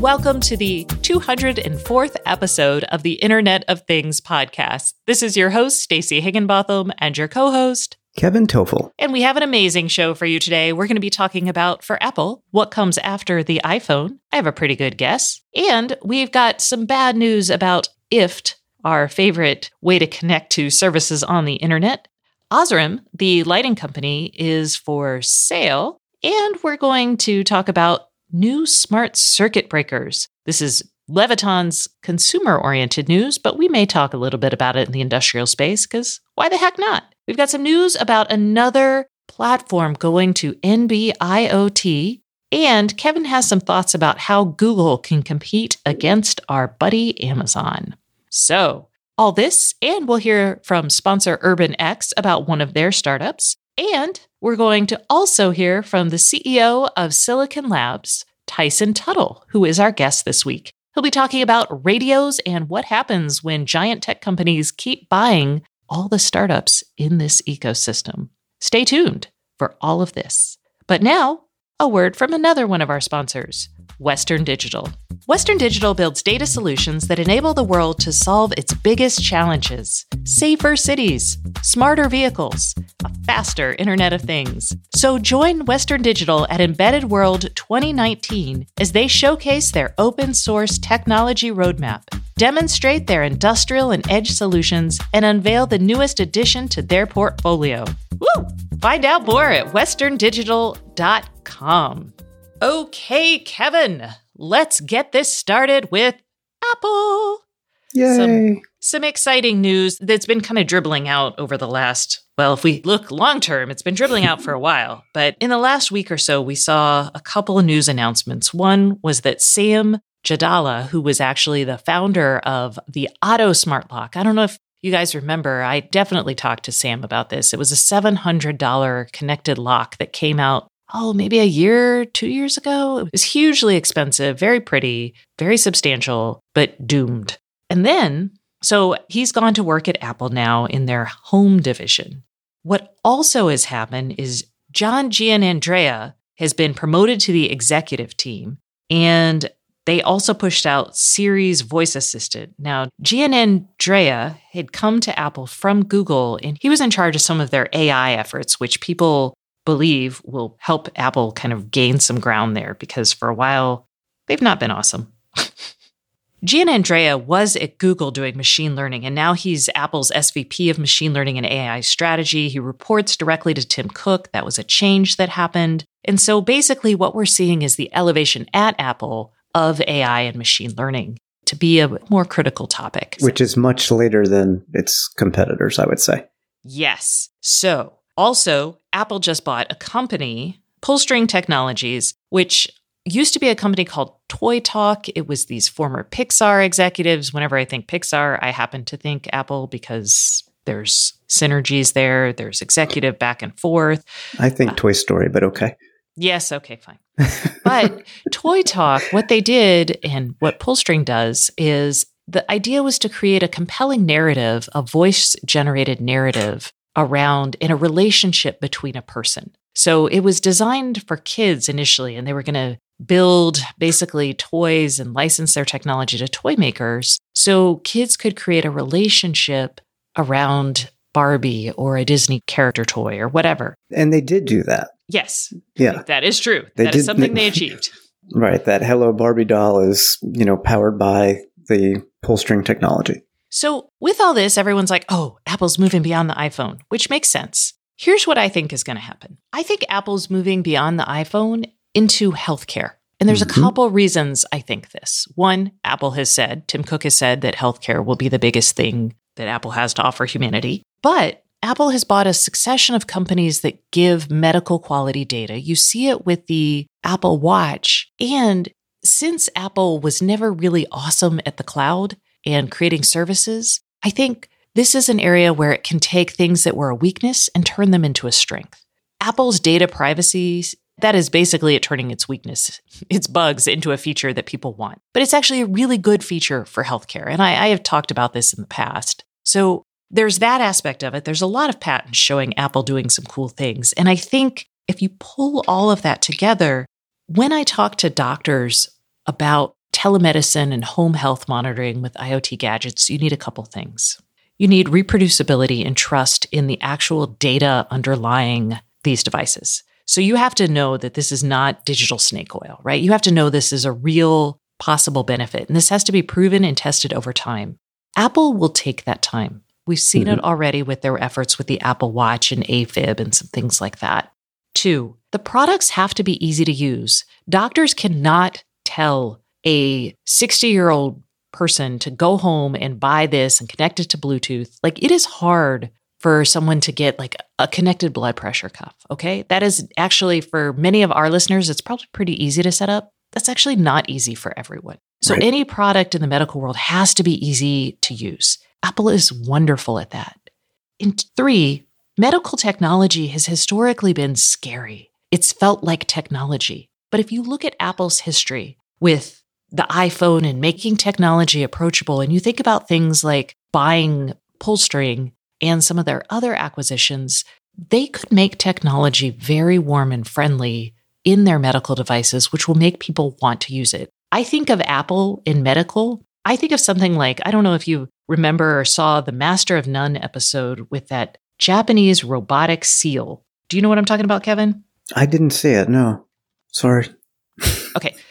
welcome to the 204th episode of the Internet of Things podcast. This is your host, Stacey Higginbotham, and your co host, Kevin Tofel. And we have an amazing show for you today. We're going to be talking about, for Apple, what comes after the iPhone. I have a pretty good guess. And we've got some bad news about IFTTT, our favorite way to connect to services on the internet. Osram, the lighting company, is for sale. And we're going to talk about new smart circuit breakers. This is Leviton's consumer oriented news, but we may talk a little bit about it in the industrial space because why the heck not? We've got some news about another platform going to NB IoT, and Kevin has some thoughts about how Google can compete against our buddy Amazon. So, all this, and we'll hear from sponsor UrbanX about one of their startups. And we're going to also hear from the CEO of Silicon Labs, Tyson Tuttle, who is our guest this week. He'll be talking about radios and what happens when giant tech companies keep buying all the startups in this ecosystem. Stay tuned for all of this. But now, a word from another one of our sponsors, Western Digital. Western Digital builds data solutions that enable the world to solve its biggest challenges safer cities, smarter vehicles, a faster Internet of Things. So join Western Digital at Embedded World 2019 as they showcase their open source technology roadmap, demonstrate their industrial and edge solutions, and unveil the newest addition to their portfolio. Woo! Find out more at westerndigital.com. Okay, Kevin, let's get this started with Apple. Yay. Some, some exciting news that's been kind of dribbling out over the last, well, if we look long term, it's been dribbling out for a while. But in the last week or so, we saw a couple of news announcements. One was that Sam Jadallah, who was actually the founder of the Otto Smart Lock, I don't know if you guys remember, I definitely talked to Sam about this. It was a $700 connected lock that came out oh, maybe a year, two years ago. It was hugely expensive, very pretty, very substantial, but doomed. And then, so he's gone to work at Apple now in their home division. What also has happened is John Giannandrea has been promoted to the executive team, and they also pushed out Siri's voice assistant. Now, Giannandrea had come to Apple from Google, and he was in charge of some of their AI efforts, which people believe will help Apple kind of gain some ground there because for a while they've not been awesome. Giannandrea was at Google doing machine learning, and now he's Apple's SVP of machine learning and AI strategy. He reports directly to Tim Cook. That was a change that happened. And so basically, what we're seeing is the elevation at Apple of AI and machine learning to be a more critical topic. Which is much later than its competitors, I would say. Yes. So also, Apple just bought a company, Pullstring Technologies, which used to be a company called Toy Talk. It was these former Pixar executives. Whenever I think Pixar, I happen to think Apple because there's synergies there, there's executive back and forth. I think uh, Toy Story, but okay. Yes, okay, fine. but Toy Talk, what they did and what Pullstring does is the idea was to create a compelling narrative, a voice generated narrative around in a relationship between a person. So it was designed for kids initially, and they were going to build basically toys and license their technology to toy makers so kids could create a relationship around Barbie or a Disney character toy or whatever. And they did do that. Yes. Yeah. That is true. They that did, is something they achieved. Right. That Hello Barbie doll is, you know, powered by the pull string technology. So, with all this, everyone's like, oh, Apple's moving beyond the iPhone, which makes sense. Here's what I think is going to happen I think Apple's moving beyond the iPhone into healthcare. And there's mm-hmm. a couple reasons I think this. One, Apple has said, Tim Cook has said that healthcare will be the biggest thing that Apple has to offer humanity. But Apple has bought a succession of companies that give medical quality data. You see it with the Apple Watch. And since Apple was never really awesome at the cloud, and creating services, I think this is an area where it can take things that were a weakness and turn them into a strength. Apple's data privacy, that is basically it turning its weakness, its bugs into a feature that people want. But it's actually a really good feature for healthcare. And I, I have talked about this in the past. So there's that aspect of it. There's a lot of patents showing Apple doing some cool things. And I think if you pull all of that together, when I talk to doctors about telemedicine and home health monitoring with IoT gadgets, you need a couple things. You need reproducibility and trust in the actual data underlying these devices. So you have to know that this is not digital snake oil, right? You have to know this is a real possible benefit. And this has to be proven and tested over time. Apple will take that time. We've seen mm-hmm. it already with their efforts with the Apple Watch and AFib and some things like that. Two, the products have to be easy to use. Doctors cannot tell a 60 year old person to go home and buy this and connect it to Bluetooth. Like it is hard for someone to get like a connected blood pressure cuff. Okay. That is actually for many of our listeners, it's probably pretty easy to set up. That's actually not easy for everyone. So right. any product in the medical world has to be easy to use. Apple is wonderful at that. In three, medical technology has historically been scary. It's felt like technology. But if you look at Apple's history with the iPhone and making technology approachable, and you think about things like buying pull string and some of their other acquisitions, they could make technology very warm and friendly in their medical devices, which will make people want to use it. I think of Apple in medical. I think of something like I don't know if you remember or saw the Master of None episode with that Japanese robotic seal. Do you know what I'm talking about, Kevin? I didn't see it. No. Sorry. okay.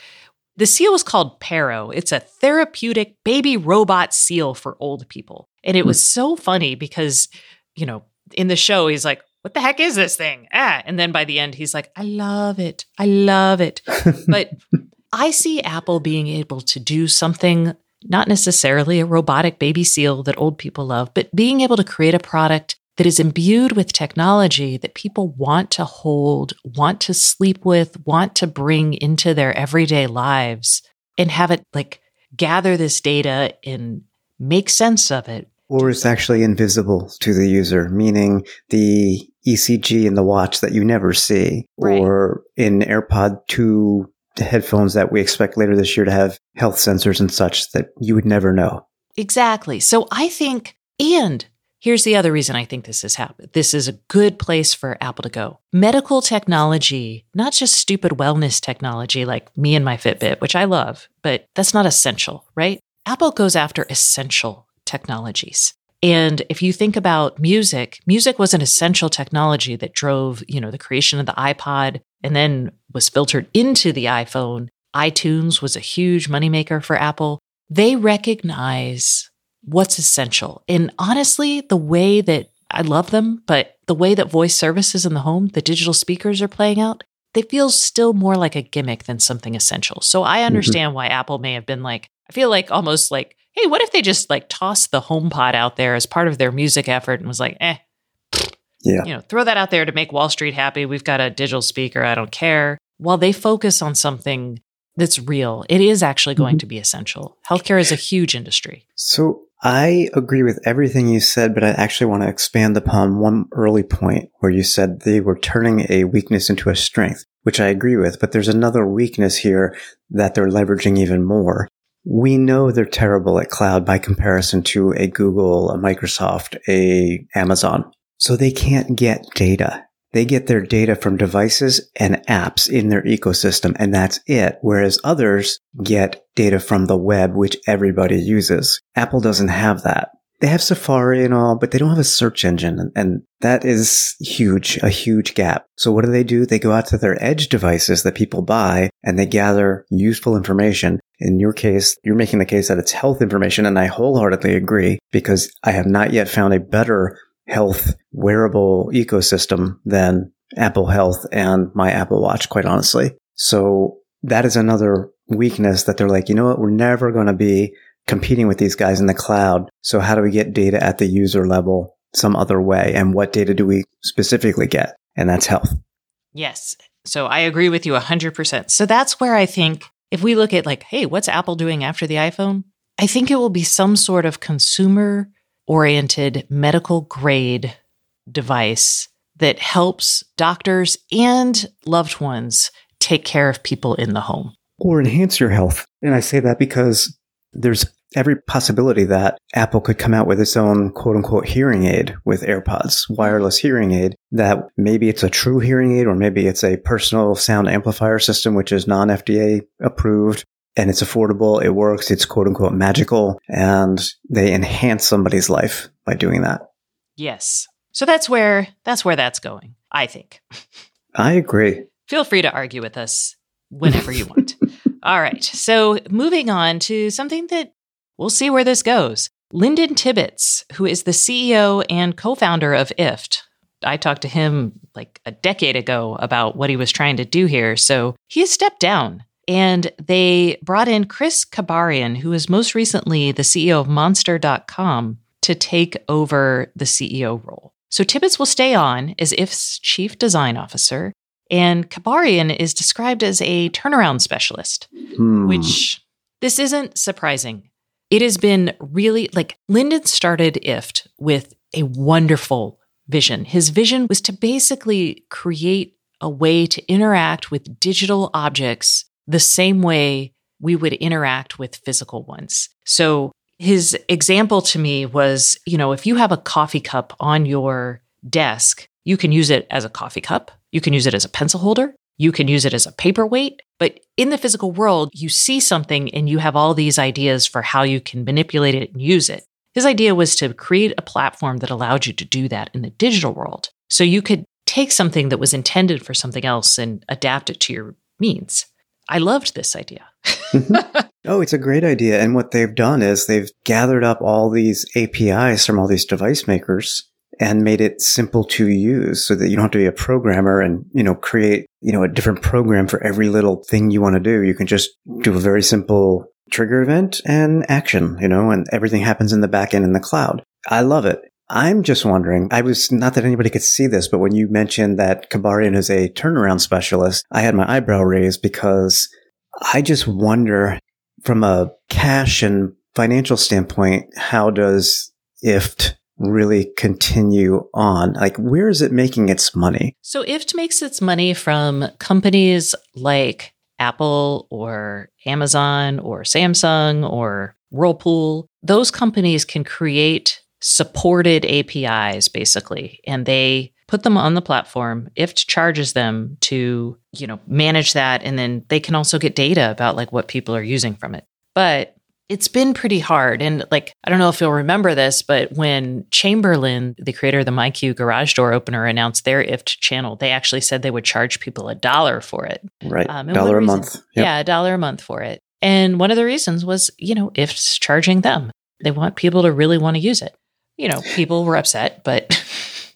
The seal is called Paro. It's a therapeutic baby robot seal for old people. And it hmm. was so funny because, you know, in the show, he's like, what the heck is this thing? Ah. And then by the end, he's like, I love it. I love it. but I see Apple being able to do something, not necessarily a robotic baby seal that old people love, but being able to create a product that is imbued with technology that people want to hold, want to sleep with, want to bring into their everyday lives and have it like gather this data and make sense of it. Or it's actually invisible to the user, meaning the ECG in the watch that you never see, right. or in AirPod 2 headphones that we expect later this year to have health sensors and such that you would never know. Exactly. So I think, and Here's the other reason I think this has happened. This is a good place for Apple to go. Medical technology, not just stupid wellness technology like me and my Fitbit, which I love, but that's not essential, right? Apple goes after essential technologies. And if you think about music, music was an essential technology that drove, you know, the creation of the iPod and then was filtered into the iPhone. iTunes was a huge moneymaker for Apple. They recognize what's essential. And honestly, the way that I love them, but the way that voice services in the home, the digital speakers are playing out, they feel still more like a gimmick than something essential. So I mm-hmm. understand mm-hmm. why Apple may have been like, I feel like almost like, hey, what if they just like tossed the HomePod out there as part of their music effort and was like, eh, yeah. You know, throw that out there to make Wall Street happy. We've got a digital speaker. I don't care. While they focus on something that's real, it is actually going mm-hmm. to be essential. Healthcare is a huge industry. So I agree with everything you said, but I actually want to expand upon one early point where you said they were turning a weakness into a strength, which I agree with. But there's another weakness here that they're leveraging even more. We know they're terrible at cloud by comparison to a Google, a Microsoft, a Amazon. So they can't get data. They get their data from devices and apps in their ecosystem, and that's it. Whereas others get data from the web, which everybody uses. Apple doesn't have that. They have Safari and all, but they don't have a search engine. And that is huge, a huge gap. So what do they do? They go out to their edge devices that people buy and they gather useful information. In your case, you're making the case that it's health information. And I wholeheartedly agree because I have not yet found a better health wearable ecosystem than Apple Health and my Apple Watch, quite honestly. So that is another weakness that they're like, you know what? We're never going to be competing with these guys in the cloud. So how do we get data at the user level some other way? And what data do we specifically get? And that's health. Yes. So I agree with you 100%. So that's where I think if we look at like, hey, what's Apple doing after the iPhone? I think it will be some sort of consumer oriented medical grade device that helps doctors and loved ones take care of people in the home. Or enhance your health. And I say that because there's every possibility that Apple could come out with its own quote unquote hearing aid with AirPods, wireless hearing aid that maybe it's a true hearing aid or maybe it's a personal sound amplifier system, which is non FDA approved. And it's affordable. It works. It's quote unquote magical and they enhance somebody's life by doing that. Yes. So that's where that's where that's going, I think. I agree. Feel free to argue with us whenever you want. All right. So moving on to something that we'll see where this goes. Linden Tibbets, who is the CEO and co-founder of IFTTT. I talked to him like a decade ago about what he was trying to do here. So he has stepped down and they brought in Chris Kabarian, who is most recently the CEO of Monster.com, to take over the CEO role. So Tibbets will stay on as IFTTT's chief design officer, and Kabarian is described as a turnaround specialist, Hmm. which this isn't surprising. It has been really like Linden started IFTTT with a wonderful vision. His vision was to basically create a way to interact with digital objects the same way we would interact with physical ones. So his example to me was, you know, if you have a coffee cup on your desk, you can use it as a coffee cup, you can use it as a pencil holder, you can use it as a paperweight. But in the physical world, you see something and you have all these ideas for how you can manipulate it and use it. His idea was to create a platform that allowed you to do that in the digital world. So you could take something that was intended for something else and adapt it to your means. I loved this idea. Mm-hmm. Oh, it's a great idea. And what they've done is they've gathered up all these APIs from all these device makers and made it simple to use so that you don't have to be a programmer and, you know, create, you know, a different program for every little thing you want to do. You can just do a very simple trigger event and action, you know, and everything happens in the back end in the cloud. I love it. I'm just wondering, I was not that anybody could see this, but when you mentioned that Kabarian is a turnaround specialist, I had my eyebrow raised because I just wonder from a cash and financial standpoint, how does IFTTT really continue on? Like, where is it making its money? So IFTTT makes its money from companies like Apple or Amazon or Samsung or Whirlpool. Those companies can create supported APIs basically, and they put them on the platform. IFTTT charges them to, you know, manage that and then they can also get data about like what people are using from it. But it's been pretty hard. And like, I don't know if you'll remember this, but when Chamberlain, the creator of the MyQ garage door opener, announced their IFTTT channel, they actually said they would charge people a dollar for it. Right. Um, Dollar a reason- month. Yep. Yeah, a dollar a month for it. And one of the reasons was, you know, IFTTT's charging them. They want people to really want to use it. You know, people were upset, but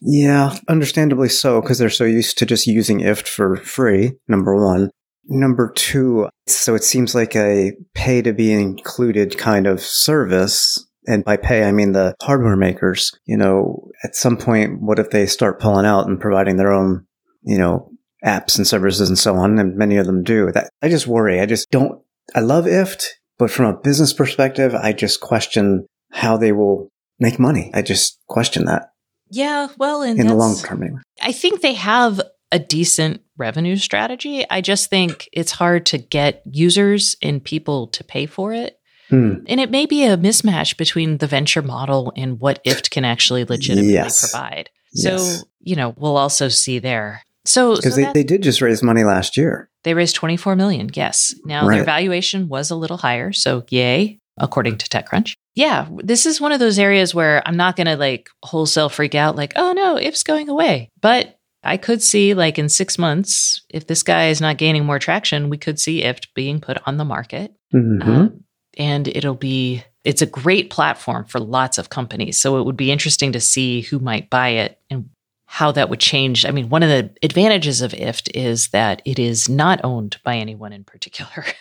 Yeah, understandably so, because they're so used to just using IFTTT for free, number one. Number two, so it seems like a pay to be included kind of service. And by pay, I mean the hardware makers. You know, at some point, what if they start pulling out and providing their own, you know, apps and services and so on? And many of them do. That I just worry. I just don't. I love IFTTT, but from a business perspective, I just question how they will make money. I just question that yeah, well, in the long term. Anyway. I think they have a decent revenue strategy. I just think it's hard to get users and people to pay for it. Hmm. And it may be a mismatch between the venture model and what IFTTT can actually legitimately Yes. provide. So, Yes. you know, we'll also see there. So, so Because they, they did just raise money last year. They raised 24 million. Yes. Now their valuation was a little higher. So yay, according to TechCrunch. Yeah. This is one of those areas where I'm not going to like wholesale freak out like, oh no, IFTTT's going away. But I could see like in six months, if this guy is not gaining more traction, we could see IFTTT being put on the market. Mhm. Um, and it'll be, it's a great platform for lots of companies. So it would be interesting to see who might buy it and how that would change. I mean, one of the advantages of IFTTT is that it is not owned by anyone in particular.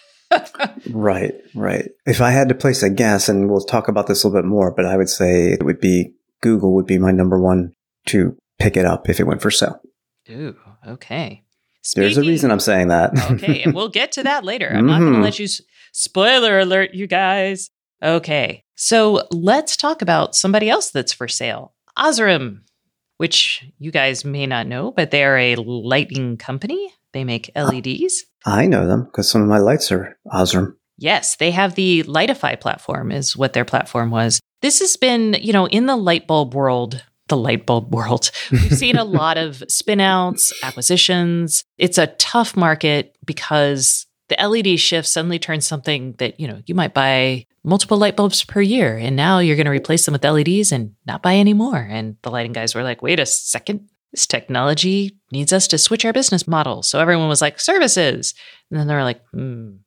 right, right. If I had to place a guess, and we'll talk about this a little bit more, but I would say it would be Google would be my number one to pick it up if it went for sale. Ooh, okay. There's a reason I'm saying that. okay, and we'll get to that later. I'm not going to mm-hmm. let you s- spoiler alert, you guys. Okay, so let's talk about somebody else that's for sale, Osram, which you guys may not know, but they are a lighting company. They make LEDs. I know them because some of my lights are Osram. Yes, they have the Lightify platform, is what their platform was. This has been, you know, in the light bulb world, the light bulb world, we've seen a lot of spin outs, acquisitions. It's a tough market because the LED shift suddenly turns something that, you know, you might buy multiple light bulbs per year and now you're going to replace them with LEDs and not buy any more. And the lighting guys were like, wait a second, this technology needs us to switch our business model. So everyone was like, services. And then they were like, hmm,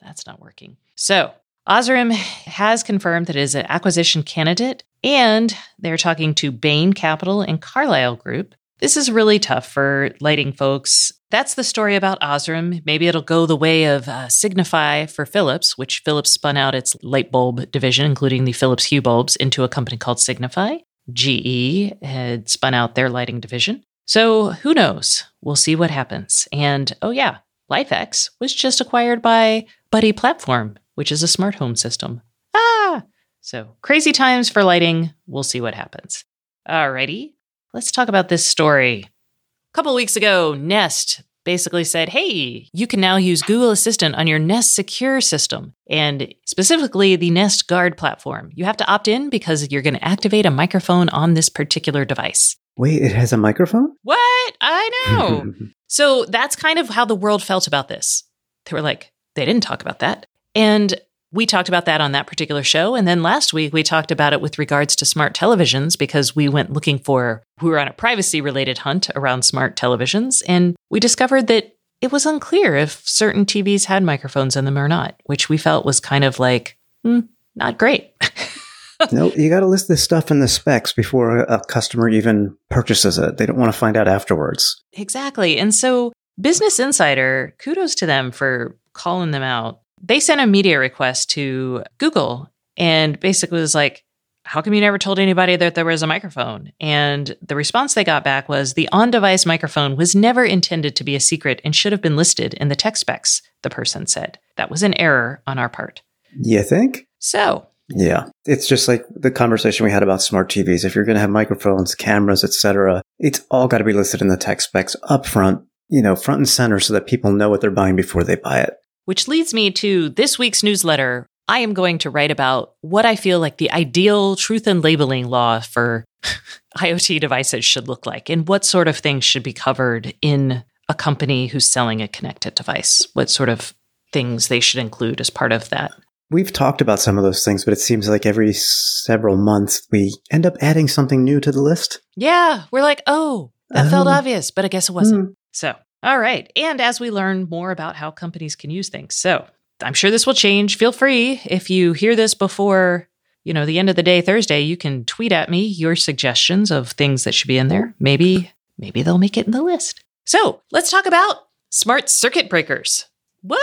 that's not working. So Osram has confirmed that it is an acquisition candidate and they're talking to Bain Capital and Carlyle Group. This is really tough for lighting folks. That's the story about Osram. Maybe it'll go the way of uh, Signify for Philips, which Philips spun out its light bulb division, including the Philips Hue bulbs, into a company called Signify. GE had spun out their lighting division. So who knows? We'll see what happens. And oh, yeah, LIFX was just acquired by Buddy Platform, which is a smart home system. Ah! So crazy times for lighting. We'll see what happens. Alrighty, let's talk about this story. A couple weeks ago, Nest basically said, hey, you can now use Google Assistant on your Nest Secure system, and specifically the Nest Guard platform. You have to opt in because you're going to activate a microphone on this particular device. Wait, it has a microphone? What? I know. so that's kind of how the world felt about this. They were like, they didn't talk about that. And we talked about that on that particular show. And then last week, we talked about it with regards to smart televisions because we went looking for, we were on a privacy related hunt around smart televisions. And we discovered that it was unclear if certain TVs had microphones in them or not, which we felt was kind of like, hmm, not great. no, you got to list this stuff in the specs before a customer even purchases it. They don't want to find out afterwards. Exactly. And so, Business Insider, kudos to them for calling them out they sent a media request to Google and basically was like, how come you never told anybody that there was a microphone? And the response they got back was the on device microphone was never intended to be a secret and should have been listed in the tech specs, the person said. That was an error on our part. You think? So. Yeah. It's just like the conversation we had about smart TVs. If you're going to have microphones, cameras, etc., it's all got to be listed in the tech specs up front, you know, front and center so that people know what they're buying before they buy it. Which leads me to this week's newsletter. I am going to write about what I feel like the ideal truth in labeling law for IoT devices should look like and what sort of things should be covered in a company who's selling a connected device. What sort of things they should include as part of that. We've talked about some of those things, but it seems like every several months we end up adding something new to the list. Yeah, we're like, oh, that felt oh. obvious, but I guess it wasn't. Hmm. So all right. And as we learn more about how companies can use things. So I'm sure this will change. Feel free if you hear this before, you know, the end of the day Thursday, you can tweet at me your suggestions of things that should be in there. Maybe, maybe they'll make it in the list. So let's talk about smart circuit breakers. What?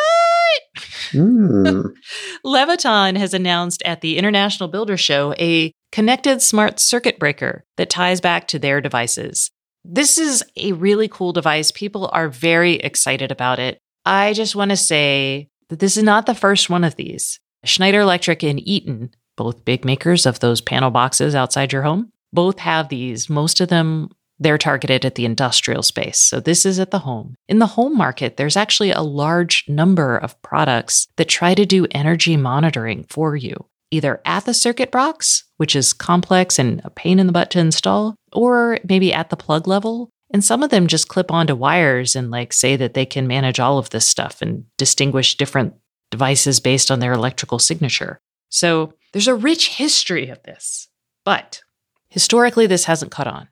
Mm. Leviton has announced at the International Builder Show a connected smart circuit breaker that ties back to their devices. This is a really cool device. People are very excited about it. I just want to say that this is not the first one of these. Schneider Electric and Eaton, both big makers of those panel boxes outside your home, both have these. Most of them, they're targeted at the industrial space. So this is at the home. In the home market, there's actually a large number of products that try to do energy monitoring for you either at the circuit box, which is complex and a pain in the butt to install, or maybe at the plug level. And some of them just clip onto wires and like say that they can manage all of this stuff and distinguish different devices based on their electrical signature. So there's a rich history of this, but historically, this hasn't caught on.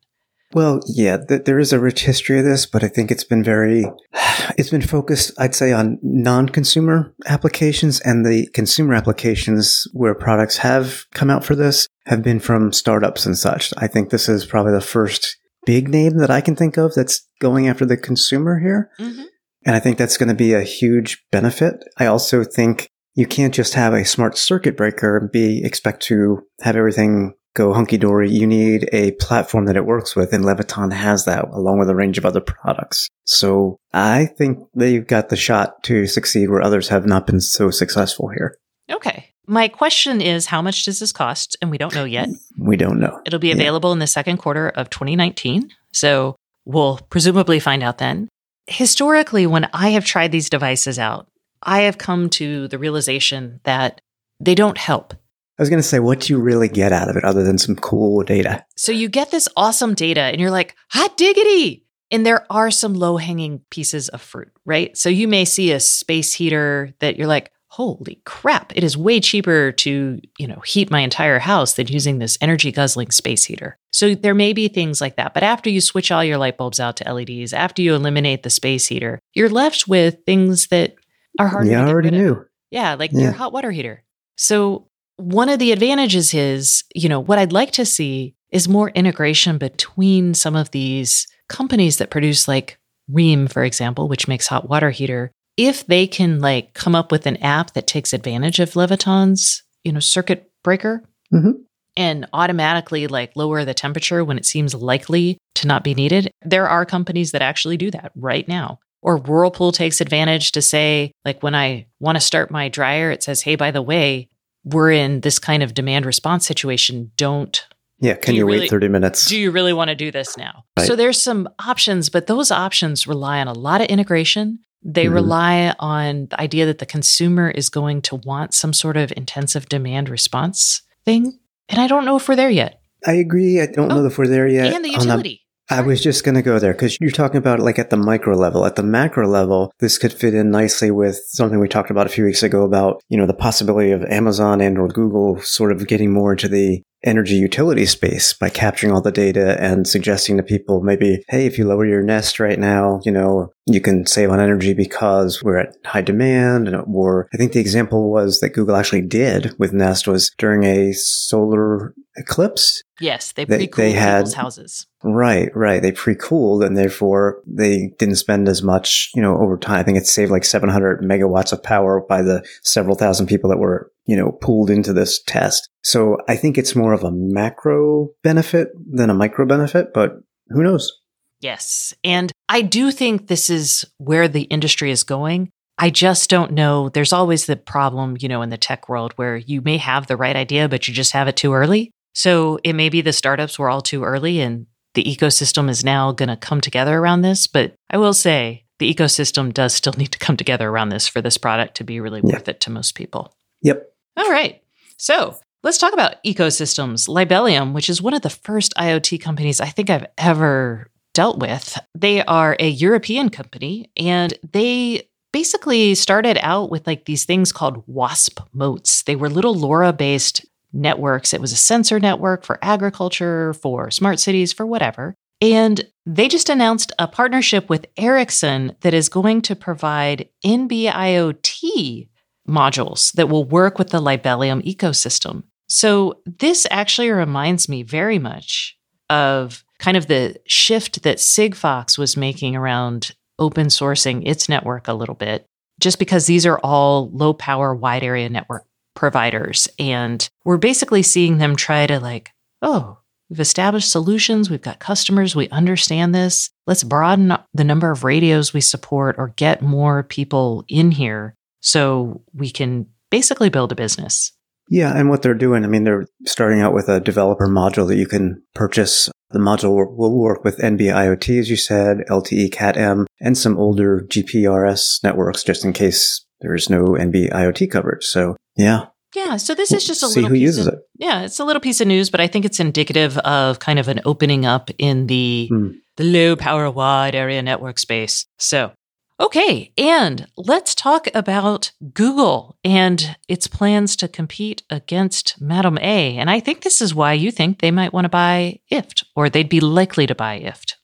Well, yeah, th- there is a rich history of this, but I think it's been very, it's been focused, I'd say, on non-consumer applications and the consumer applications where products have come out for this have been from startups and such. I think this is probably the first big name that I can think of that's going after the consumer here. Mm-hmm. And I think that's going to be a huge benefit. I also think you can't just have a smart circuit breaker and be expect to have everything go hunky dory, you need a platform that it works with, and Leviton has that along with a range of other products. So I think they've got the shot to succeed where others have not been so successful here. Okay. My question is how much does this cost? And we don't know yet. We don't know. It'll be available yeah. in the second quarter of 2019. So we'll presumably find out then. Historically, when I have tried these devices out, I have come to the realization that they don't help. I was going to say, what do you really get out of it other than some cool data? So you get this awesome data and you're like, hot diggity. And there are some low hanging pieces of fruit, right? So you may see a space heater that you're like, holy crap, it is way cheaper to, you know, heat my entire house than using this energy guzzling space heater. So there may be things like that. But after you switch all your light bulbs out to LEDs, after you eliminate the space heater, you're left with things that are hard yeah, I already rid of. knew. Yeah, like Yeah. your hot water heater. So one of the advantages is, you know, what I'd like to see is more integration between some of these companies that produce like Rheem, for example, which makes hot water heater. If they can like come up with an app that takes advantage of Leviton's, you know, circuit breaker Mhm. and automatically like lower the temperature when it seems likely to not be needed, there are companies that actually do that right now. Or Whirlpool takes advantage to say, like, when I want to start my dryer, it says, hey, by the way, we're in this kind of demand response situation. Don't Yeah, can you, you wait really- 30 minutes? do you really want to do this now? Right. So there's some options, but those options rely on a lot of integration. They Mhm. rely on the idea that the consumer is going to want some sort of intensive demand response thing. And I don't know if we're there yet. I agree. I don't Oh, know if we're there yet. and the utility. I was just going to go there because you're talking about like at the micro level. At the macro level, this could fit in nicely with something we talked about a few weeks ago about, you know, the possibility of Amazon and or Google sort of getting more into the energy utility space by capturing all the data and suggesting to people maybe, hey, if you lower your Nest right now, you know, you can save on energy because we're at high demand. And, or I think the example was that Google actually did with Nest was during a solar eclipse. Yes, they They- pre-cooled people's houses. Right, right. They pre-cooled and therefore they didn't spend as much, you know, over time. I think it saved like 700 megawatts of power by the several thousand people that were, you know, pulled into this test. So I think it's more of a macro benefit than a micro benefit, but who knows? Yes. And I do think this is where the industry is going. I just don't know. There's always the problem, you know, in the tech world where you may have the right idea, but you just have it too early. So it may be the startups were all too early and the ecosystem is now going to come together around this. But I will say the ecosystem does still need to come together around this for this product to be really Yeah. worth it to most people. Yep. All right. So let's talk about ecosystems. Libelium, which is one of the first IoT companies I think I've ever dealt with, they are a European company and they basically started out with like these things called WASP moats. They were little LoRa based networks. It was a sensor network for agriculture, for smart cities, for whatever. And they just announced a partnership with Ericsson that is going to provide NB-IoT modules that will work with the Libelium ecosystem. So this actually reminds me very much of kind of the shift that Sigfox was making around open sourcing its network a little bit, just because these are all low power, wide area network providers. And we're basically seeing them try to like, oh, we've established solutions, we've got customers, we understand this. Let's broaden the number of radios we support or get more people in here so we can basically build a business. Yeah, and what they're doing, I mean, they're starting out with a developer module that you can purchase. The module will- work with NB IoT, as you said, LTE Cat M, and some older GPRS networks, just in case there's no NB IoT coverage. So, yeah, Yeah, so this is just a see little who piece uses of, it. Yeah, it's a little piece of news, but I think it's indicative of kind of an opening up in the Hmm. the low power wide area network space. So, okay, and let's talk about Google and its plans to compete against Madam A. And I think this is why you think they might want to buy IFTTT or they'd be likely to buy IFTTT.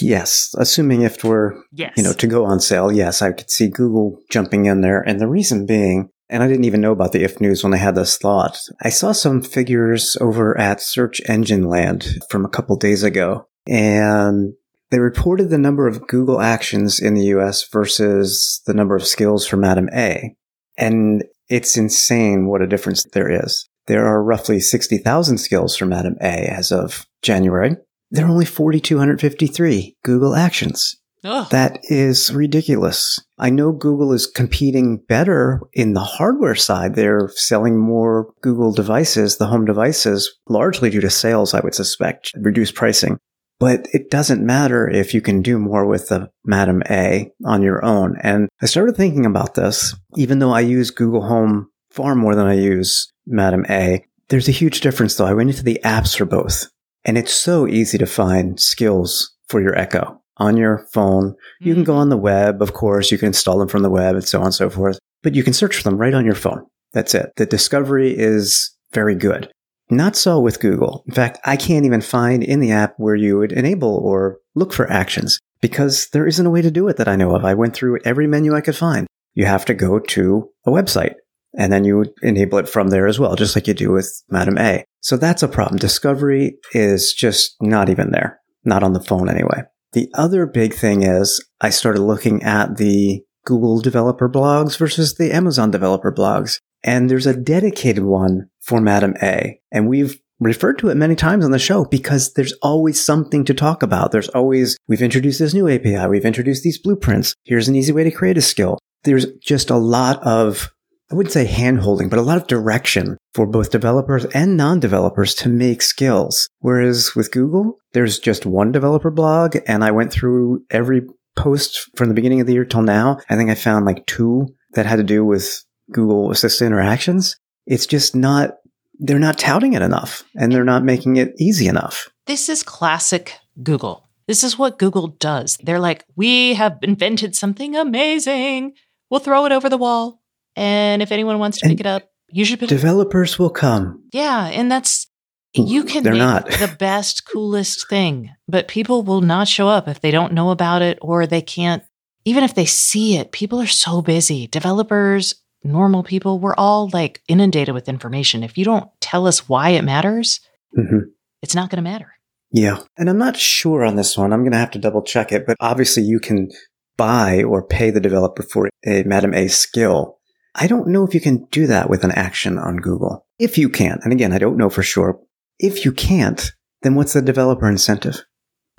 Yes, assuming IFTTT were Yes. you know, to go on sale, yes, I could see Google jumping in there. And the reason being, and I didn't even know about the IFTTT news when I had this thought. I saw some figures over at Search Engine Land from a couple days ago, and they reported the number of Google actions in the US versus the number of skills for Madam A. And it's insane what a difference there is. There are roughly 60,000 skills for Madam A as of January. There are only 4,253 Google actions. Ugh. That is ridiculous. I know Google is competing better in the hardware side. They're selling more Google devices, the home devices, largely due to sales, I would suspect, reduced pricing. But it doesn't matter if you can do more with the Madam A on your own. And I started thinking about this, even though I use Google Home far more than I use Madam A. There's a huge difference though. I went into the apps for both and it's so easy to find skills for your Echo. on your phone. You Mm-hmm. can go on the web, of course, you can install them from the web and so on and so forth, but you can search for them right on your phone. That's it. The discovery is very good. Not so with Google. In fact, I can't even find in the app where you would enable or look for actions because there isn't a way to do it that I know of. I went through every menu I could find. You have to go to a website and then you would enable it from there as well, just like you do with Madam A. So that's a problem. Discovery is just not even there. Not on the phone anyway. The other big thing is I started looking at the Google developer blogs versus the Amazon developer blogs. And there's a dedicated one for Madam A. And we've referred to it many times on the show because there's always something to talk about. There's always, we've introduced this new API. We've introduced these blueprints. Here's an easy way to create a skill. There's just a lot of, I wouldn't say hand holding, but a lot of direction for both developers and non-developers to make skills. Whereas with Google, there's just one developer blog and I went through every post from the beginning of the year till now. I think I found like two that had to do with Google Assistant interactions. It's just not, they're not touting it enough and they're not making it easy enough. This is classic Google. This is what Google does. They're like, we have invented something amazing. We'll throw it over the wall. And if anyone wants to And pick it up, you should. Pick Developers will come. yeah. And that's, you can They're make not. the best, coolest thing, but people will not show up if they don't know about it or they can't, even if they see it. People are so busy. Developers, normal people, we're all like inundated with information. If you don't tell us why it matters, hmm it's not going to matter. Yeah. And I'm not sure on this one. I'm going to have to double check it, but obviously you can buy or pay the developer for a Madam A skill. I don't know if you can do that with an action on Google. If you can, and again, I don't know for sure. If you can't, then what's the developer incentive?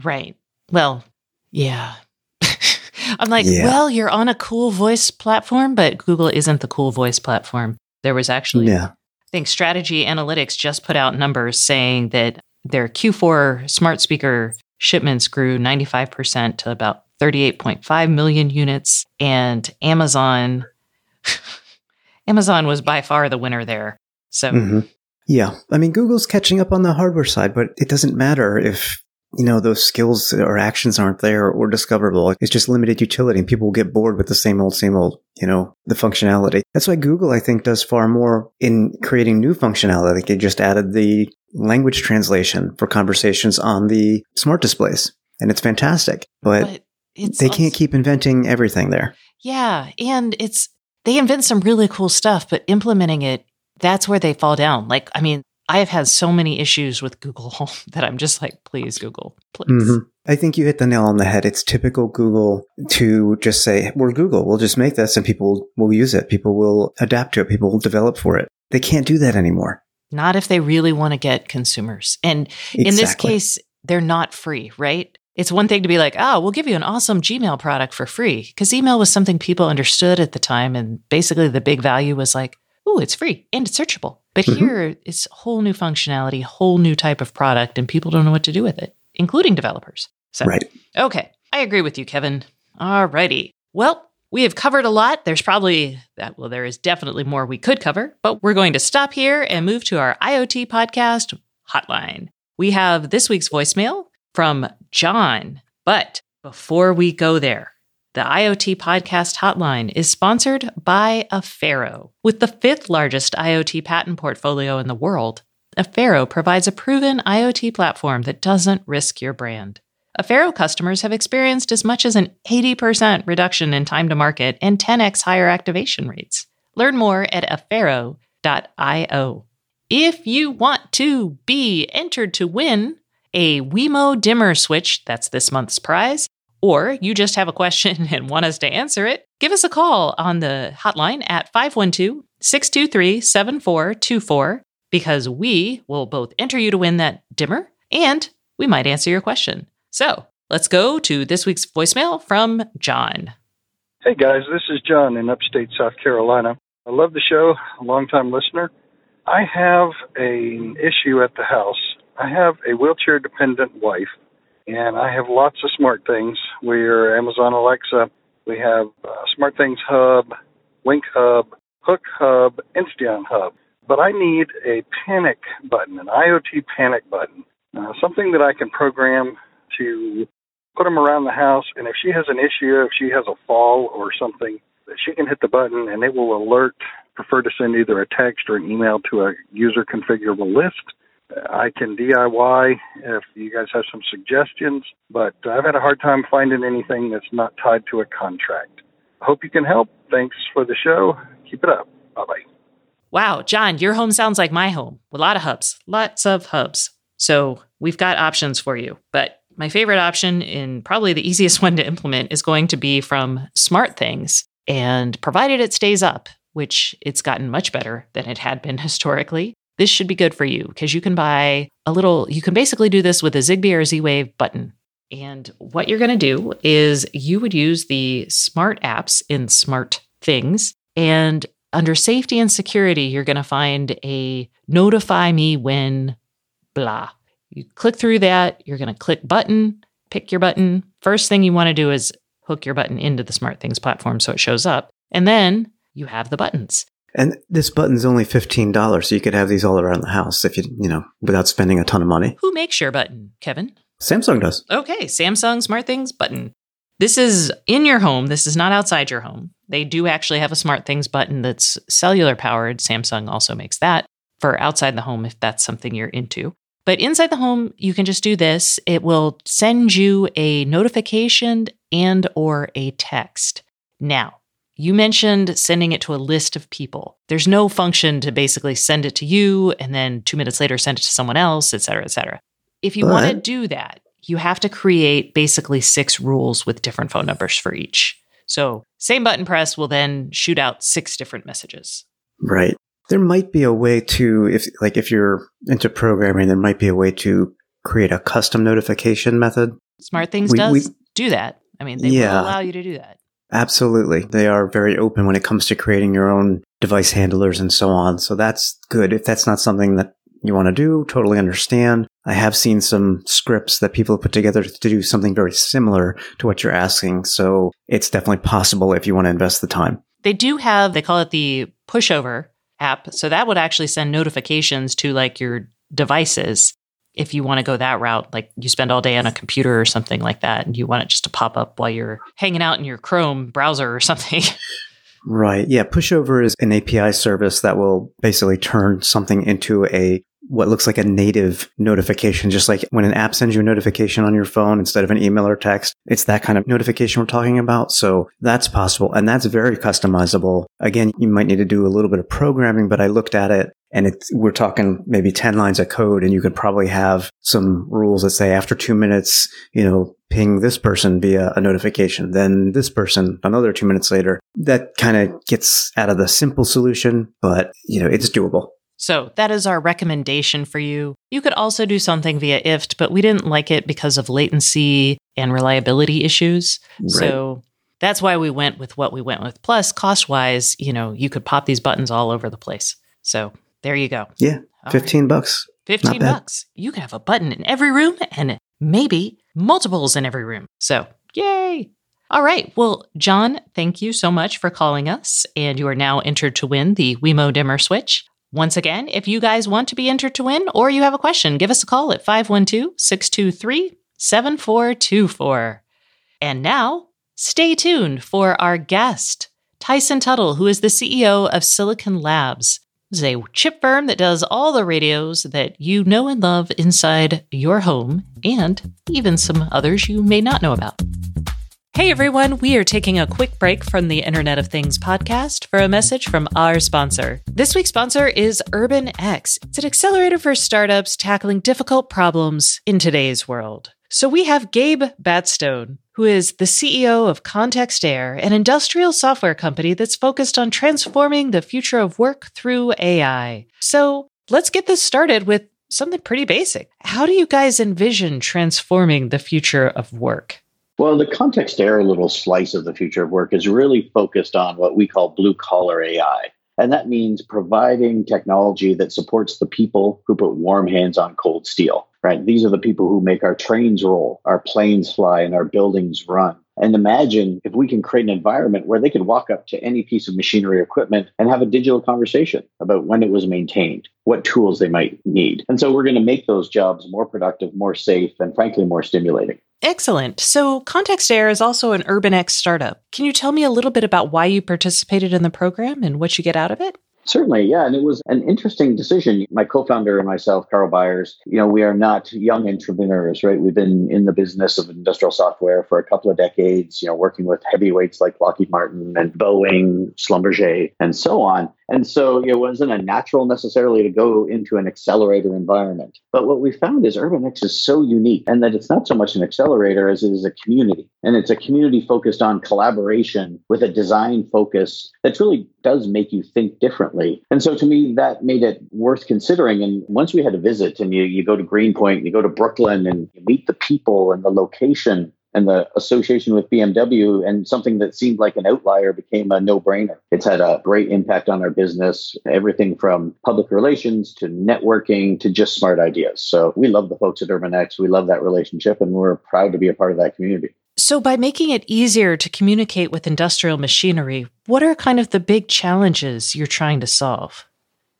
Right. Well, yeah. I'm like, Yeah. well, you're on a cool voice platform, but Google isn't the cool voice platform. There was actually, Yeah. I think Strategy Analytics just put out numbers saying that their Q4 smart speaker shipments grew 95% to about 38.5 million units. And Amazon, Amazon was by far the winner there. So, hmm Yeah. I mean, Google's catching up on the hardware side, but it doesn't matter if, you know, those skills or actions aren't there or discoverable. It's just limited utility and people will get bored with the same old, same old, you know, the functionality. That's why Google, I think, does far more in creating new functionality. Like they just added the language translation for conversations on the smart displays and it's fantastic, but, but it's they also- can't keep inventing everything there. Yeah, and it's they invent some really cool stuff, but implementing it, that's where they fall down. Like, I mean, I have had so many issues with Google Home that I'm just like, please, Google, please. Mhm. I think you hit the nail on the head. It's typical Google to just say, we're Google. We'll just make this and people will use it. People will adapt to it. People will develop for it. They can't do that anymore. Not if they really want to get consumers. And in this case, they're not free, right? It's one thing to be like, oh, we'll give you an awesome Gmail product for free. Because email was something people understood at the time. And basically, the big value was like, oh, it's free and it's searchable. But Mhm. here, it's whole new functionality, whole new type of product, and people don't know what to do with it, including developers. So, Right. okay, I agree with you, Kevin. All righty. Well, we have covered a lot. There's probably that. Well, there is definitely more we could cover, but we're going to stop here and move to our IoT podcast hotline. We have this week's voicemail from John. But before we go there, the IoT podcast hotline is sponsored by Afero. With the fifth largest IoT patent portfolio in the world, Afero provides a proven IoT platform that doesn't risk your brand. Afero customers have experienced as much as an 80% reduction in time to market and 10x higher activation rates. Learn more at afero.io. If you want to be entered to win a Wemo dimmer switch, that's this month's prize, or you just have a question and want us to answer it, give us a call on the hotline at 512 623 7424 because we will both enter you to win that dimmer and we might answer your question. So let's go to this week's voicemail from John. Hey guys, this is John in upstate South Carolina. I love the show, a longtime listener. I have an issue at the house. I have a wheelchair dependent wife, and I have lots of smart things. We're Amazon Alexa, we have uh, Smart Things Hub, Wink Hub, Hook Hub, Insteon Hub. But I need a panic button, an IoT panic button, uh, something that I can program to put them around the house. And if she has an issue, if she has a fall or something, she can hit the button and it will alert. Prefer to send either a text or an email to a user configurable list. I can DIY if you guys have some suggestions, but I've had a hard time finding anything that's not tied to a contract. Hope you can help. Thanks for the show. Keep it up. Bye bye. Wow, John, your home sounds like my home. A lot of hubs, lots of hubs. So we've got options for you. But my favorite option, and probably the easiest one to implement, is going to be from SmartThings. And provided it stays up, which it's gotten much better than it had been historically, this should be good for you because you can buy a little, you can basically do this with a Zigbee or Z Wave button. And what you're going to do is you would use the smart apps in Smart Things. And under safety and security, you're going to find a notify me when blah. You click through that, you're going to click button, pick your button. First thing you want to do is hook your button into the Smart Things platform so it shows up. And then you have the buttons. And this button's only $15, so you could have these all around the house if you, you know, without spending a ton of money. Who makes your button, Kevin? Samsung does. Okay, Samsung Smart Things button. This is in your home. This is not outside your home. They do actually have a Smart Things button that's cellular powered. Samsung also makes that for outside the home if that's something you're into. But inside the home, you can just do this. It will send you a notification and or a text. Now, you mentioned sending it to a list of people. There's no function to basically send it to you and then 2 minutes later send it to someone else, et cetera, et cetera. If you want to do that, you have to create basically six rules with different phone numbers for each. So, same button press will then shoot out six different messages. Right. There might be a way to, if like if you're into programming, there might be a way to create a custom notification method. Smart Things we, does we, do that. I mean, they yeah, will allow you to do that. Absolutely. They are very open when it comes to creating your own device handlers and so on. So that's good. If that's not something that you want to do, totally understand. I have seen some scripts that people put together to do something very similar to what you're asking. So it's definitely possible if you want to invest the time. They do have, they call it the pushover app. So that would actually send notifications to like your devices if you want to go that route, like you spend all day on a computer or something like that, and you want it just to pop up while you're hanging out in your Chrome browser or something. Right. Yeah. Pushover is an API service that will basically turn something into a what looks like a native notification, just like when an app sends you a notification on your phone instead of an email or text. It's that kind of notification we're talking about. So that's possible. And that's very customizable. Again, you might need to do a little bit of programming, but I looked at it and we're talking maybe 10 lines of code and you could probably have some rules that say after two minutes, you know, ping this person via a notification, then this person another two minutes later. That kind of gets out of the simple solution, but you know, it's doable. So that is our recommendation for you. You could also do something via IFTTT, but we didn't like it because of latency and reliability issues. Right. So that's why we went with what we went with. Plus, cost wise, you know, you could pop these buttons all over the place. So there you go. Yeah. All 15 right. bucks. 15 bucks. You can have a button in every room and maybe multiples in every room. So, yay. All right. Well, John, thank you so much for calling us. And you are now entered to win the Wemo Dimmer Switch. Once again, if you guys want to be entered to win or you have a question, give us a call at 512 623 7424. And now, stay tuned for our guest, Tyson Tuttle, who is the CEO of Silicon Labs. It's a chip firm that does all the radios that you know and love inside your home, and even some others you may not know about. Hey everyone, we are taking a quick break from the Internet of Things podcast for a message from our sponsor. This week's sponsor is Urban X. It's an accelerator for startups tackling difficult problems in today's world. So we have Gabe Batstone, who is the CEO of contextere, an industrial software company that's focused on transforming the future of work through AI. So let's get this started with something pretty basic. How do you guys envision transforming the future of work? Well, the contextere little slice of the future of work is really focused on what we call blue collar AI. And that means providing technology that supports the people who put warm hands on cold steel, right? These are the people who make our trains roll, our planes fly, and our buildings run. And imagine if we can create an environment where they can walk up to any piece of machinery or equipment and have a digital conversation about when it was maintained, what tools they might need. And so we're going to make those jobs more productive, more safe, and frankly, more stimulating. Excellent. So, contextere is also an UrbanX startup. Can you tell me a little bit about why you participated in the program and what you get out of it? Certainly, yeah. And it was an interesting decision. My co founder and myself, Carl Byers, you know, we are not young entrepreneurs, right? We've been in the business of industrial software for a couple of decades, you know, working with heavyweights like Lockheed Martin and Boeing, Schlumberger, and so on. And so it wasn't a natural necessarily to go into an accelerator environment. But what we found is UrbanX is so unique and that it's not so much an accelerator as it is a community. And it's a community focused on collaboration with a design focus that really does make you think differently. And so to me, that made it worth considering. And once we had a visit and you, you go to Greenpoint, you go to Brooklyn and you meet the people and the location, and the association with BMW and something that seemed like an outlier became a no brainer. It's had a great impact on our business, everything from public relations to networking to just smart ideas. So we love the folks at UrbanX. We love that relationship and we're proud to be a part of that community. So, by making it easier to communicate with industrial machinery, what are kind of the big challenges you're trying to solve?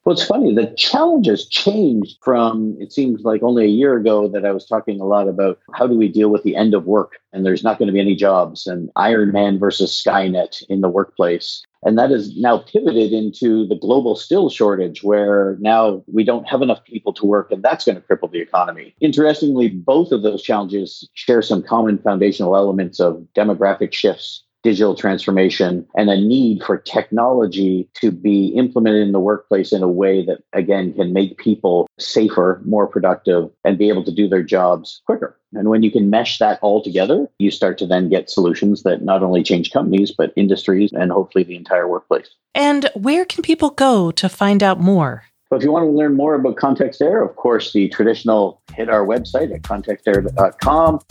Well, it's funny. The challenges changed from, it seems like only a year ago that I was talking a lot about how do we deal with the end of work and there's not going to be any jobs and Iron Man versus Skynet in the workplace. And that is now pivoted into the global still shortage, where now we don't have enough people to work, and that's going to cripple the economy. Interestingly, both of those challenges share some common foundational elements of demographic shifts digital transformation and a need for technology to be implemented in the workplace in a way that, again, can make people safer, more productive, and be able to do their jobs quicker. And when you can mesh that all together, you start to then get solutions that not only change companies, but industries and hopefully the entire workplace. And where can people go to find out more? So if you want to learn more about contextere, of course, the traditional hit our website at contextere.com.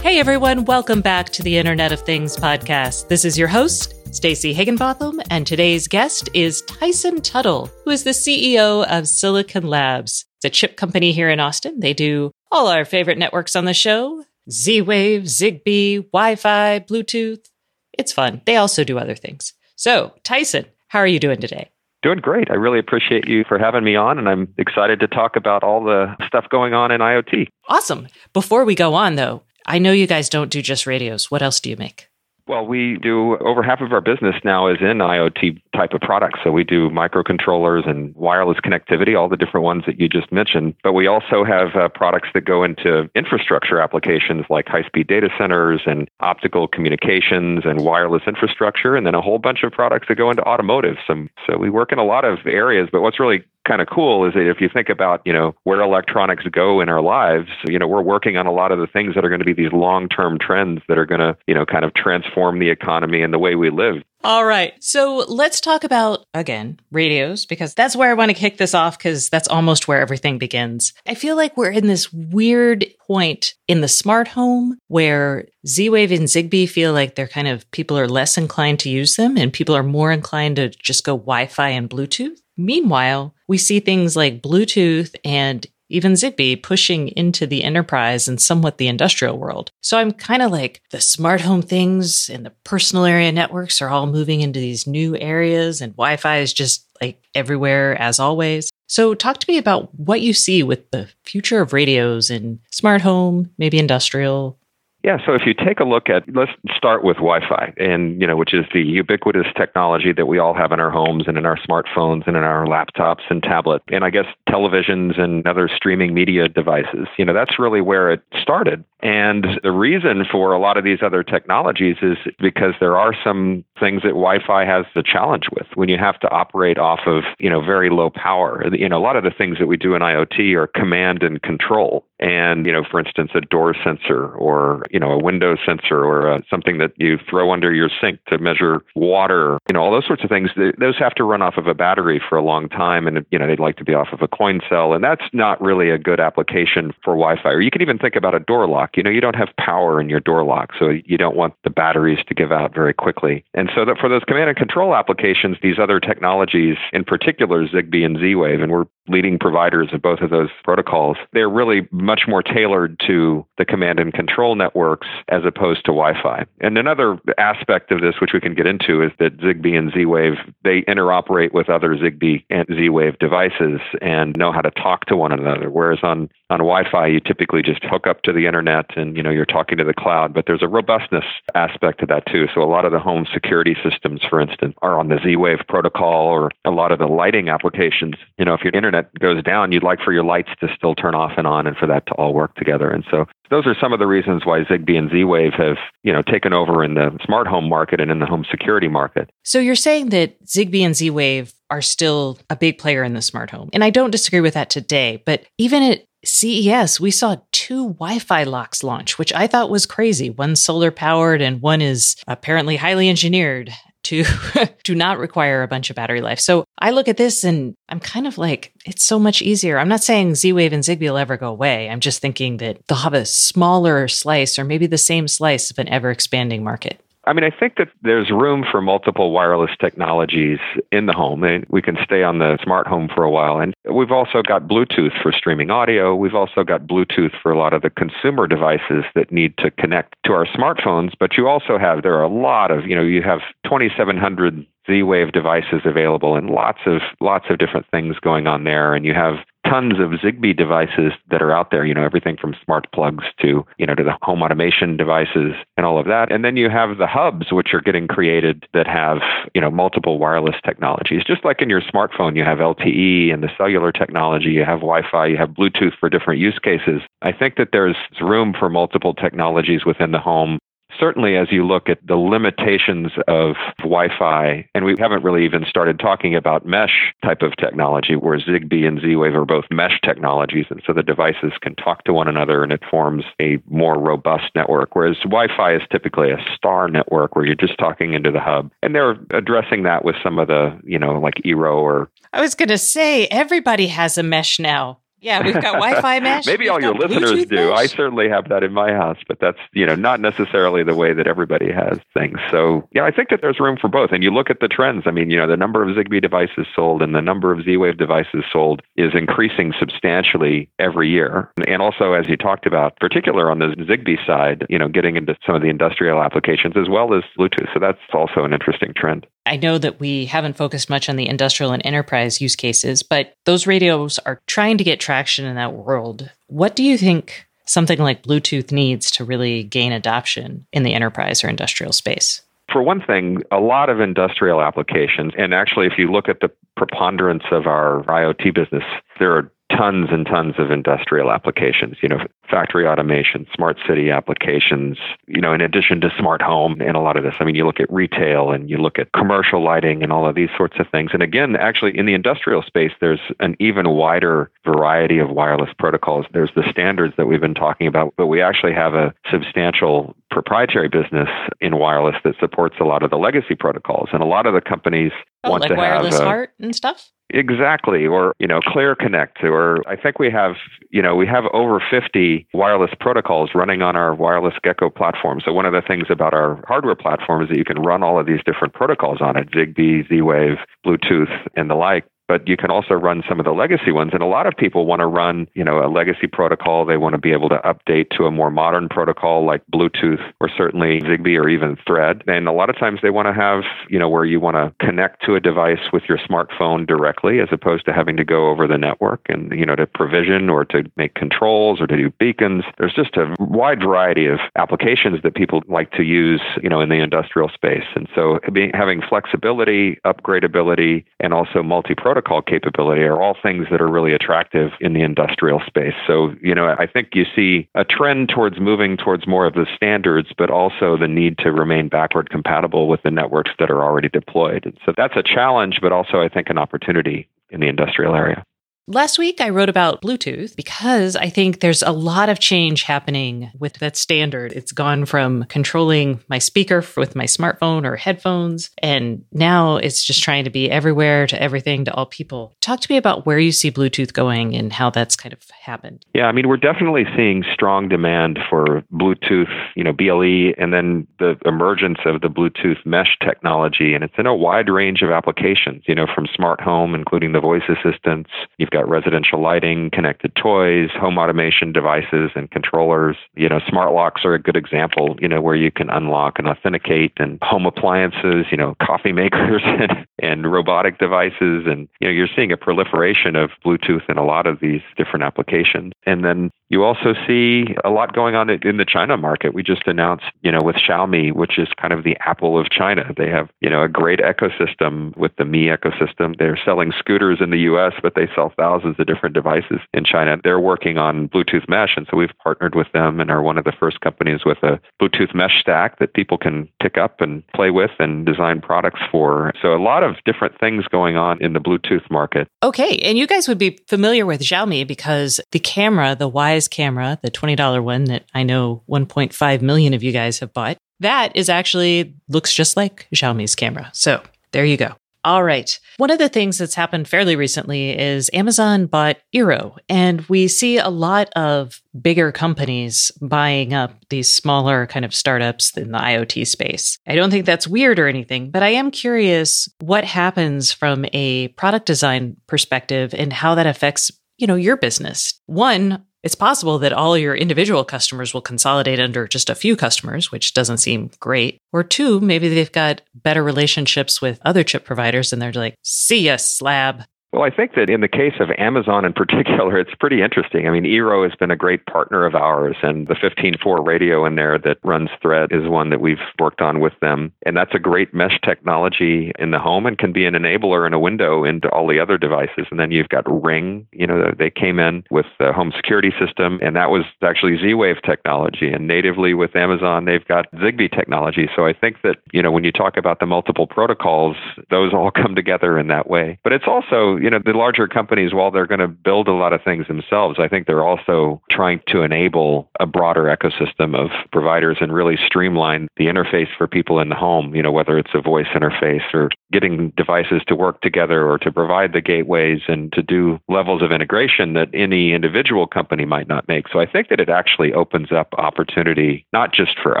Hey everyone, welcome back to the Internet of Things podcast. This is your host, Stacey Higginbotham, and today's guest is Tyson Tuttle, who is the CEO of Silicon Labs. It's a chip company here in Austin. They do all our favorite networks on the show Z Wave, Zigbee, Wi Fi, Bluetooth. It's fun. They also do other things. So, Tyson, how are you doing today? Doing great. I really appreciate you for having me on, and I'm excited to talk about all the stuff going on in IoT. Awesome. Before we go on, though, I know you guys don't do just radios. What else do you make? Well, we do over half of our business now is in IoT type of products. So we do microcontrollers and wireless connectivity, all the different ones that you just mentioned. But we also have uh, products that go into infrastructure applications like high speed data centers and optical communications and wireless infrastructure, and then a whole bunch of products that go into automotive. So, so we work in a lot of areas. But what's really kind of cool is that if you think about, you know, where electronics go in our lives, you know, we're working on a lot of the things that are going to be these long-term trends that are going to, you know, kind of transform the economy and the way we live. All right. So let's talk about, again, radios, because that's where I want to kick this off, because that's almost where everything begins. I feel like we're in this weird point in the smart home where Z Wave and Zigbee feel like they're kind of, people are less inclined to use them and people are more inclined to just go Wi Fi and Bluetooth. Meanwhile, we see things like Bluetooth and even Zigbee pushing into the enterprise and somewhat the industrial world. So I'm kind of like the smart home things and the personal area networks are all moving into these new areas and Wi Fi is just like everywhere as always. So talk to me about what you see with the future of radios in smart home, maybe industrial, yeah, so if you take a look at, let's start with Wi-Fi, and you know, which is the ubiquitous technology that we all have in our homes and in our smartphones and in our laptops and tablets, and I guess televisions and other streaming media devices. You know, that's really where it started. And the reason for a lot of these other technologies is because there are some things that Wi-Fi has the challenge with when you have to operate off of, you know, very low power. You know, a lot of the things that we do in IoT are command and control. And, you know, for instance, a door sensor or, you know, a window sensor or uh, something that you throw under your sink to measure water, you know, all those sorts of things, those have to run off of a battery for a long time. And, you know, they'd like to be off of a coin cell. And that's not really a good application for Wi Fi. Or you can even think about a door lock. You know, you don't have power in your door lock, so you don't want the batteries to give out very quickly. And so that for those command and control applications, these other technologies, in particular Zigbee and Z Wave, and we're leading providers of both of those protocols, they're really much more tailored to the command and control networks as opposed to Wi-Fi. And another aspect of this, which we can get into, is that Zigbee and Z-Wave they interoperate with other Zigbee and Z-Wave devices and know how to talk to one another. Whereas on on Wi-Fi, you typically just hook up to the internet and you know you're talking to the cloud. But there's a robustness aspect to that too. So a lot of the home security systems, for instance, are on the Z-Wave protocol, or a lot of the lighting applications. You know, if your internet goes down, you'd like for your lights to still turn off and on, and for that to all work together. And so those are some of the reasons why Zigbee and Z-Wave have, you know, taken over in the smart home market and in the home security market. So you're saying that Zigbee and Z-Wave are still a big player in the smart home. And I don't disagree with that today, but even at CES, we saw two Wi Fi locks launch, which I thought was crazy. One solar powered and one is apparently highly engineered to do not require a bunch of battery life. So I look at this and I'm kind of like, it's so much easier. I'm not saying Z Wave and Zigbee will ever go away. I'm just thinking that they'll have a smaller slice or maybe the same slice of an ever expanding market. I mean, I think that there's room for multiple wireless technologies in the home, and we can stay on the smart home for a while. And we've also got Bluetooth for streaming audio. We've also got Bluetooth for a lot of the consumer devices that need to connect to our smartphones. But you also have, there are a lot of, you know, you have 2,700 Z-Wave devices available and lots of lots of different things going on there. And you have tons of Zigbee devices that are out there, you know, everything from smart plugs to, you know, to the home automation devices and all of that. And then you have the hubs, which are getting created that have, you know, multiple wireless technologies. Just like in your smartphone, you have LTE and the cellular technology, you have Wi Fi, you have Bluetooth for different use cases. I think that there's room for multiple technologies within the home certainly as you look at the limitations of Wi Fi, and we haven't really even started talking about mesh type of technology, where Zigbee and Z Wave are both mesh technologies. And so the devices can talk to one another and it forms a more robust network. Whereas Wi Fi is typically a star network where you're just talking into the hub. And they're addressing that with some of the, you know, like Eero or. I was going to say, everybody has a mesh now. Yeah, we've got Wi-Fi mesh. Maybe we've all your listeners Bluetooth do. Mesh. I certainly have that in my house, but that's you know not necessarily the way that everybody has things. So yeah, I think that there's room for both. And you look at the trends. I mean, you know, the number of Zigbee devices sold and the number of Z-Wave devices sold is increasing substantially every year. And also, as you talked about, particular on the Zigbee side, you know, getting into some of the industrial applications as well as Bluetooth. So that's also an interesting trend. I know that we haven't focused much on the industrial and enterprise use cases, but those radios are trying to get traction in that world. What do you think something like Bluetooth needs to really gain adoption in the enterprise or industrial space? For one thing, a lot of industrial applications, and actually, if you look at the preponderance of our IoT business, there are tons and tons of industrial applications, you know, factory automation, smart city applications, you know, in addition to smart home and a lot of this. I mean, you look at retail and you look at commercial lighting and all of these sorts of things. And again, actually in the industrial space, there's an even wider variety of wireless protocols. There's the standards that we've been talking about, but we actually have a substantial proprietary business in wireless that supports a lot of the legacy protocols. And a lot of the companies Oh, want like to have wireless a, HART and stuff? Exactly, or you know, Clear Connect, or I think we have, you know, we have over 50 wireless protocols running on our wireless Gecko platform. So one of the things about our hardware platform is that you can run all of these different protocols on it: Zigbee, Z-Wave, Bluetooth, and the like but you can also run some of the legacy ones. And a lot of people want to run, you know, a legacy protocol. They want to be able to update to a more modern protocol like Bluetooth or certainly Zigbee or even Thread. And a lot of times they want to have, you know, where you want to connect to a device with your smartphone directly as opposed to having to go over the network and, you know, to provision or to make controls or to do beacons. There's just a wide variety of applications that people like to use, you know, in the industrial space. And so being, having flexibility, upgradability, and also multi-protocol protocol capability are all things that are really attractive in the industrial space. So, you know, I think you see a trend towards moving towards more of the standards, but also the need to remain backward compatible with the networks that are already deployed. So that's a challenge, but also I think an opportunity in the industrial area. Last week, I wrote about Bluetooth because I think there's a lot of change happening with that standard. It's gone from controlling my speaker with my smartphone or headphones, and now it's just trying to be everywhere to everything to all people. Talk to me about where you see Bluetooth going and how that's kind of happened. Yeah, I mean, we're definitely seeing strong demand for Bluetooth, you know, BLE, and then the emergence of the Bluetooth mesh technology. And it's in a wide range of applications, you know, from smart home, including the voice assistants. You've got residential lighting, connected toys, home automation devices and controllers. You know, smart locks are a good example, you know, where you can unlock and authenticate and home appliances, you know, coffee makers and, and robotic devices. And, you know, you're seeing a proliferation of Bluetooth in a lot of these different applications. And then you also see a lot going on in the China market. We just announced, you know, with Xiaomi, which is kind of the Apple of China. They have, you know, a great ecosystem with the Mi ecosystem. They're selling scooters in the US, but they sell thousands of different devices in China. They're working on Bluetooth mesh. And so we've partnered with them and are one of the first companies with a Bluetooth mesh stack that people can pick up and play with and design products for. So a lot of different things going on in the Bluetooth market. Okay. And you guys would be familiar with Xiaomi because the camera, the Wyze camera, the $20 one that I know 1.5 million of you guys have bought, that is actually looks just like Xiaomi's camera. So there you go. All right. One of the things that's happened fairly recently is Amazon bought Eero, and we see a lot of bigger companies buying up these smaller kind of startups in the IoT space. I don't think that's weird or anything, but I am curious what happens from a product design perspective and how that affects, you know, your business. One, it's possible that all your individual customers will consolidate under just a few customers, which doesn't seem great. Or two, maybe they've got better relationships with other chip providers and they're like, see ya, slab. Well, I think that in the case of Amazon in particular, it's pretty interesting. I mean, Eero has been a great partner of ours, and the 15.4 radio in there that runs Thread is one that we've worked on with them. And that's a great mesh technology in the home and can be an enabler and a window into all the other devices. And then you've got Ring, you know, they came in with the home security system, and that was actually Z Wave technology. And natively with Amazon, they've got Zigbee technology. So I think that, you know, when you talk about the multiple protocols, those all come together in that way. But it's also, you know, the larger companies, while they're going to build a lot of things themselves, I think they're also trying to enable a broader ecosystem of providers and really streamline the interface for people in the home, you know, whether it's a voice interface or getting devices to work together or to provide the gateways and to do levels of integration that any individual company might not make. So I think that it actually opens up opportunity, not just for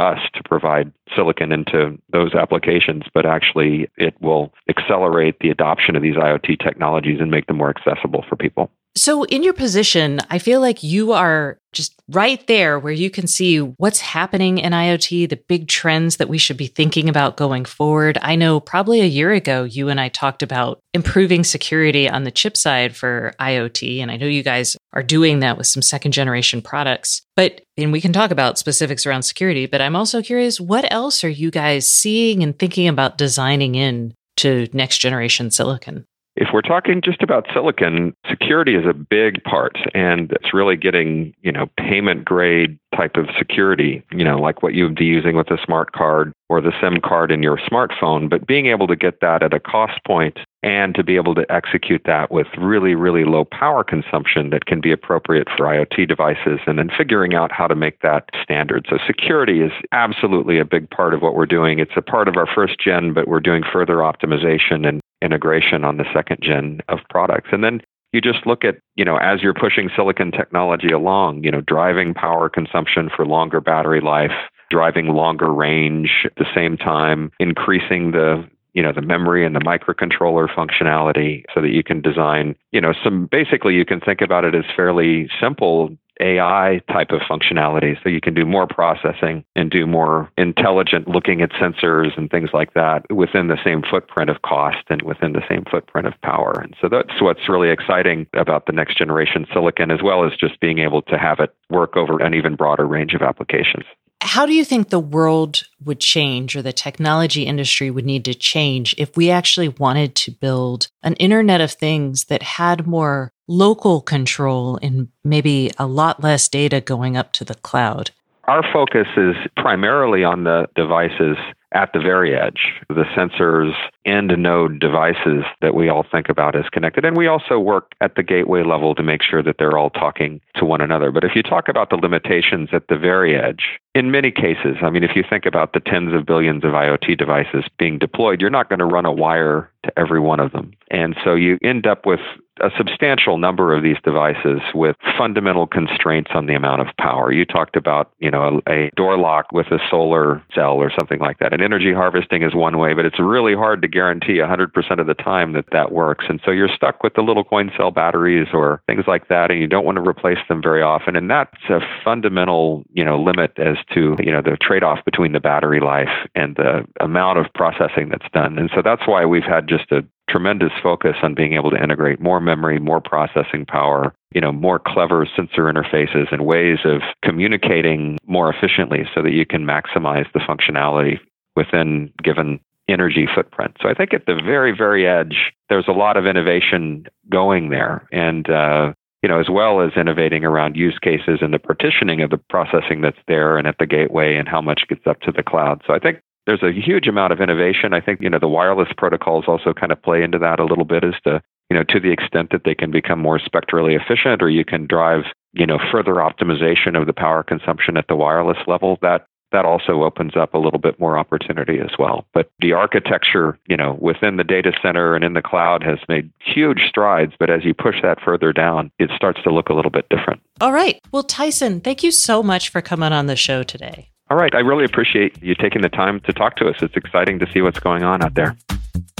us to provide silicon into those applications, but actually it will accelerate the adoption of these IoT technologies and make them more accessible for people. So, in your position, I feel like you are just right there where you can see what's happening in IoT, the big trends that we should be thinking about going forward. I know probably a year ago, you and I talked about improving security on the chip side for IoT. And I know you guys are doing that with some second generation products. But, and we can talk about specifics around security, but I'm also curious what else are you guys seeing and thinking about designing in to next generation silicon? If we're talking just about silicon, security is a big part and it's really getting, you know, payment grade type of security, you know, like what you would be using with a smart card or the SIM card in your smartphone, but being able to get that at a cost point and to be able to execute that with really, really low power consumption that can be appropriate for IoT devices, and then figuring out how to make that standard. So, security is absolutely a big part of what we're doing. It's a part of our first gen, but we're doing further optimization and integration on the second gen of products. And then you just look at, you know, as you're pushing silicon technology along, you know, driving power consumption for longer battery life, driving longer range at the same time, increasing the you know the memory and the microcontroller functionality so that you can design you know some basically you can think about it as fairly simple AI type of functionality. So you can do more processing and do more intelligent looking at sensors and things like that within the same footprint of cost and within the same footprint of power. And so that's what's really exciting about the next generation silicon, as well as just being able to have it work over an even broader range of applications. How do you think the world would change or the technology industry would need to change if we actually wanted to build an Internet of Things that had more local control and maybe a lot less data going up to the cloud? Our focus is primarily on the devices at the very edge, the sensors end node devices that we all think about as connected. And we also work at the gateway level to make sure that they're all talking to one another. But if you talk about the limitations at the very edge, in many cases, I mean, if you think about the tens of billions of IoT devices being deployed, you're not going to run a wire to every one of them. And so you end up with a substantial number of these devices with fundamental constraints on the amount of power. You talked about, you know, a, a door lock with a solar cell or something like that. And energy harvesting is one way, but it's really hard to guarantee 100% of the time that that works. And so you're stuck with the little coin cell batteries or things like that, and you don't want to replace them very often. And that's a fundamental, you know, limit as to, you know, the trade-off between the battery life and the amount of processing that's done. And so that's why we've had just a tremendous focus on being able to integrate more memory, more processing power, you know, more clever sensor interfaces and ways of communicating more efficiently so that you can maximize the functionality within given energy footprint. So I think at the very, very edge, there's a lot of innovation going there. And, uh, you know, as well as innovating around use cases and the partitioning of the processing that's there and at the gateway and how much gets up to the cloud. So I think there's a huge amount of innovation. I think, you know, the wireless protocols also kind of play into that a little bit as to, you know, to the extent that they can become more spectrally efficient or you can drive, you know, further optimization of the power consumption at the wireless level, that that also opens up a little bit more opportunity as well. But the architecture, you know, within the data center and in the cloud has made huge strides. But as you push that further down, it starts to look a little bit different. All right. Well, Tyson, thank you so much for coming on the show today. All right. I really appreciate you taking the time to talk to us. It's exciting to see what's going on out there.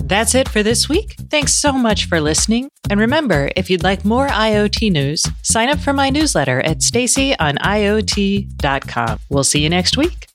That's it for this week. Thanks so much for listening. And remember, if you'd like more IoT news, sign up for my newsletter at staceyoniot.com. We'll see you next week.